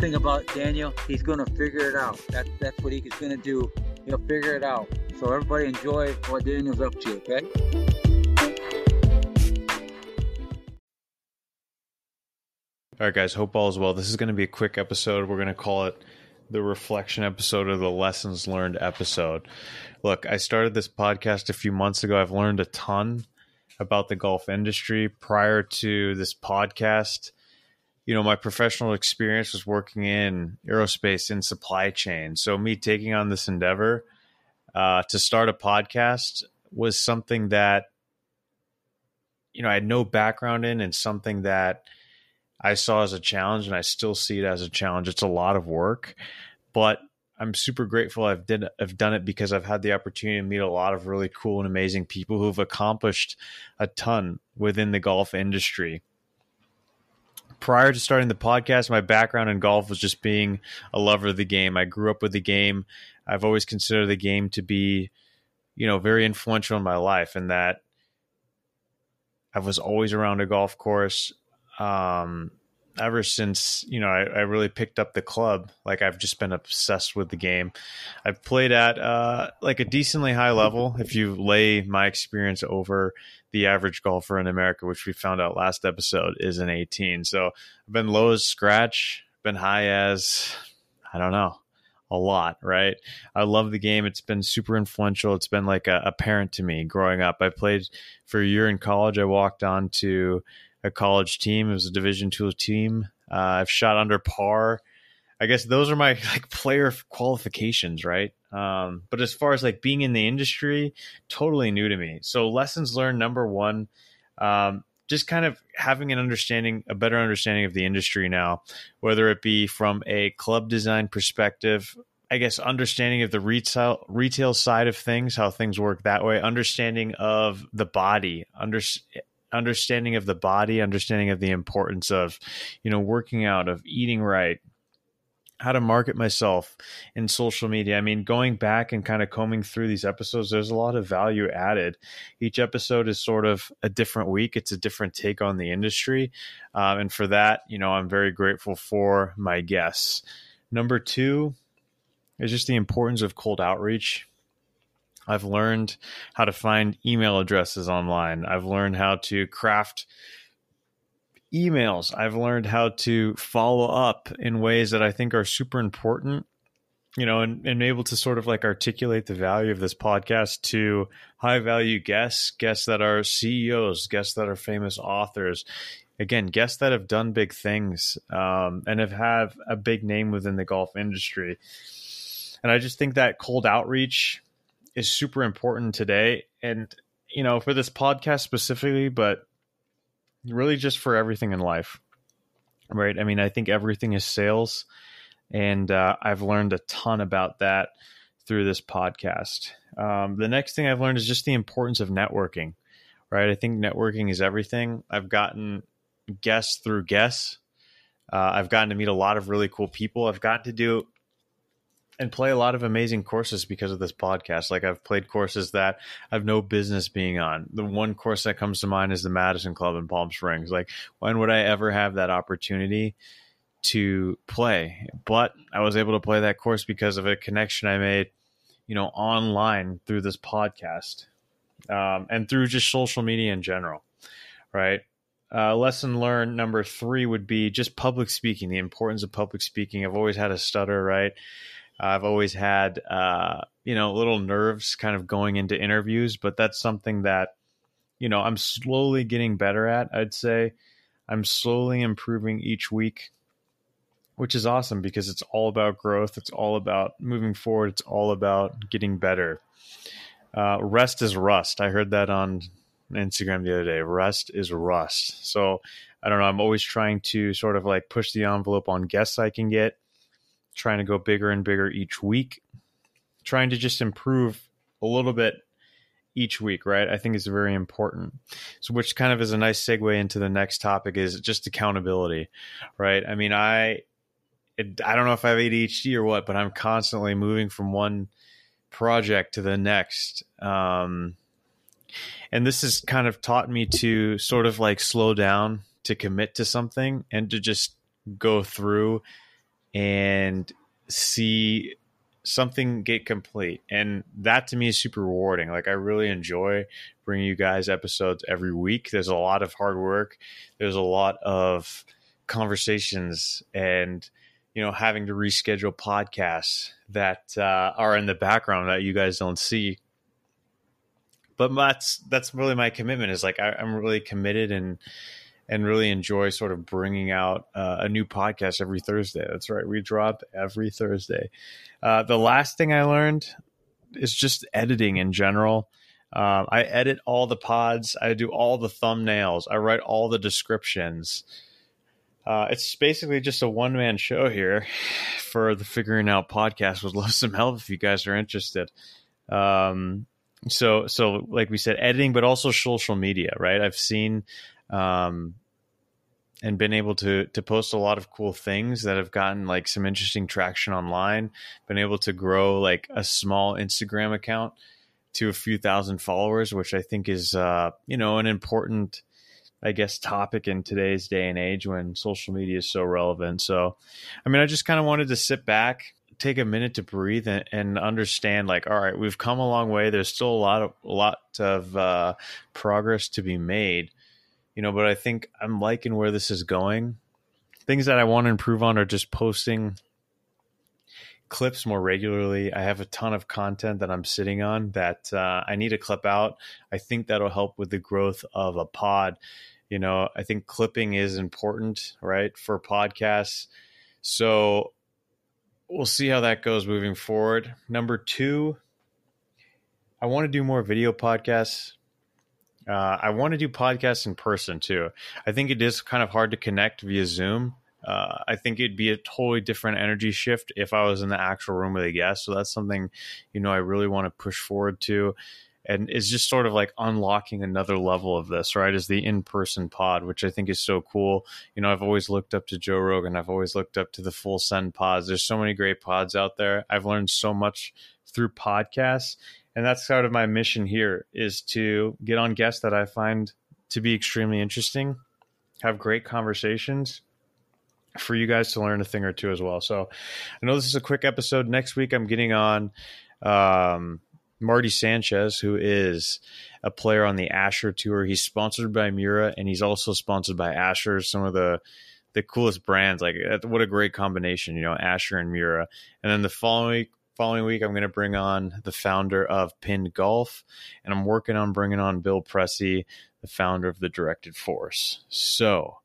thing about Daniel, he's going to figure it out. That, that's what he's going to do. He'll figure it out. So everybody enjoy what Daniel's up to, okay? All right, guys, hope all is well. This is going to be a quick episode. We're going to call it the reflection episode or the lessons learned episode. Look, I started this podcast a few months ago. I've learned a ton about the golf industry prior to this podcast. You know, my professional experience was working in aerospace in supply chain. So, me taking on this endeavor uh, to start a podcast was something that, you know, I had no background in and something that I saw as a challenge and I still see it as a challenge. It's a lot of work, but I'm super grateful I've did I've done it because I've had the opportunity to meet a lot of really cool and amazing people who've accomplished a ton within the golf industry. Prior to starting the podcast, my background in golf was just being a lover of the game. I grew up with the game. I've always considered the game to be, you know, very influential in my life and that I was always around a golf course. Um, ever since you know I, I, really picked up the club like i've just been obsessed with the game. I've played at uh, like a decently high level if you lay my experience over the average golfer in america which we found out last episode is an 18 so i've been low as scratch been high as i don't know a lot right? I love the game. It's been super influential. It's been like a, a parent to me growing up. I played for a year in college. I walked on to a college team. It was a Division two team. Uh, I've shot under par. I guess those are my like player qualifications, right? Um, but as far as like being in the industry, totally new to me. So lessons learned number one, um, just kind of having an understanding, a better understanding of the industry now, whether it be from a club design perspective, I guess understanding of the retail retail side of things, how things work that way, understanding of the body, under, understanding of the body, understanding of the importance of, you know, working out, of eating right, how to market myself in social media. I mean, going back and kind of combing through these episodes, there's a lot of value added. Each episode is sort of a different week, it's a different take on the industry. Um, and for that, you know, I'm very grateful for my guests. Number two is just the importance of cold outreach. I've learned how to find email addresses online. I've learned how to craft emails. I've learned how to follow up in ways that I think are super important, you know, and, and able to sort of like articulate the value of this podcast to high value guests, guests that are CEOs, guests that are famous authors. Again, guests that have done big things um, and have have a big name within the golf industry. And I just think that cold outreach is super important today. And, you know, for this podcast specifically, but really just for everything in life. Right. I mean, I think everything is sales. And uh, I've learned a ton about that through this podcast. Um, the next thing I've learned is just the importance of networking. Right. I think networking is everything. I've gotten guests through guests. Uh, I've gotten to meet a lot of really cool people. I've gotten to do and play a lot of amazing courses because of this podcast. Like I've played courses that I've no business being on. The one course that comes to mind is the Madison Club in Palm Springs. Like when would I ever have that opportunity to play? But I was able to play that course because of a connection I made, you know, online through this podcast um, and through just social media in general, right? Uh, lesson learned number three would be just public speaking, the importance of public speaking. I've always had a stutter, right? I've always had, uh, you know, little nerves kind of going into interviews, but that's something that, you know, I'm slowly getting better at. I'd say I'm slowly improving each week, which is awesome because it's all about growth. It's all about moving forward. It's all about getting better. Uh, rest is rust. I heard that on Instagram the other day. Rest is rust. So I don't know. I'm always trying to sort of like push the envelope on guests I can get trying to go bigger and bigger each week, trying to just improve a little bit each week, right? I think is very important. So, which kind of is a nice segue into the next topic is just accountability, right? I mean, I, I don't know if I have ADHD or what, but I'm constantly moving from one project to the next. Um, and this has kind of taught me to sort of like slow down, to commit to something, and to just go through and see something get complete. And that to me is super rewarding. Like I really enjoy bringing you guys episodes every week. There's a lot of hard work. There's a lot of conversations and you know having to reschedule podcasts that uh, are in the background that you guys don't see but that's that's really my commitment is like I, am really committed and and really enjoy sort of bringing out uh, a new podcast every Thursday. That's right, we drop every Thursday. Uh, the last thing I learned is just editing in general. Um, I edit all the pods. I do all the thumbnails. I write all the descriptions. Uh, it's basically just a one man show here for the Figuring Out podcast. Would love some help if you guys are interested. Um, so, so like we said, editing, but also social media, right? I've seen um, and been able to to post a lot of cool things that have gotten like some interesting traction online. Been able to grow like a small Instagram account to a few thousand followers, which I think is uh, you know an important, I guess, topic in today's day and age when social media is so relevant. So, I mean, I just kind of wanted to sit back, take a minute to breathe, and, and, understand like, all right, we've come a long way. There's still a lot of a lot of uh, progress to be made you know, but I think I'm liking where this is going. Things that I want to improve on are just posting clips more regularly. I have a ton of content that I'm sitting on that uh, I need to clip out. I think that'll help with the growth of a pod. You know, I think clipping is important, right, for podcasts. So we'll see how that goes moving forward. Number two, I want to do more video podcasts. Uh, I want to do podcasts in person too. I think it is kind of hard to connect via Zoom. Uh, I think it'd be a totally different energy shift if I was in the actual room with a guest. So that's something, you know, I really want to push forward to. And it's just sort of like unlocking another level of this, right? Is the in person pod, which I think is so cool. You know, I've always looked up to Joe Rogan. I've always looked up to the Full Send pods. There's so many great pods out there. I've learned so much through podcasts and that's sort of my mission here is to get on guests that I find to be extremely interesting, have great conversations for you guys to learn a thing or two as well. So I know this is a quick episode. Next week I'm getting on um, Marty Sanchez, who is a player on the Asher Tour. He's sponsored by Miura and he's also sponsored by Asher, some of the the coolest brands. Like what a great combination, you know, Asher and Miura. And then the following following week, I'm going to bring on the founder of Pinned Golf, and I'm working on bringing on Bill Pressey, the founder of the Directed Force. So,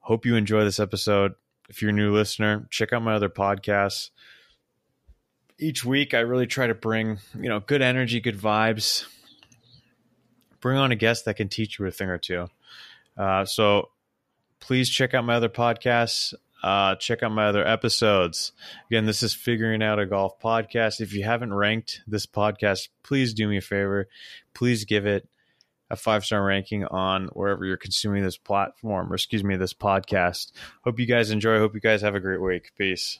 hope you enjoy this episode. If you're a new listener, check out my other podcasts. Each week, I really try to bring you know good energy, good vibes. Bring on a guest that can teach you a thing or two. Uh, so, please check out my other podcasts. Uh, check out my other episodes. Again, this is Figuring Out a Golf podcast. If you haven't ranked this podcast, please do me a favor. Please give it a five star ranking on wherever you're consuming this platform, or excuse me, this podcast. Hope you guys enjoy. Hope you guys have a great week. Peace.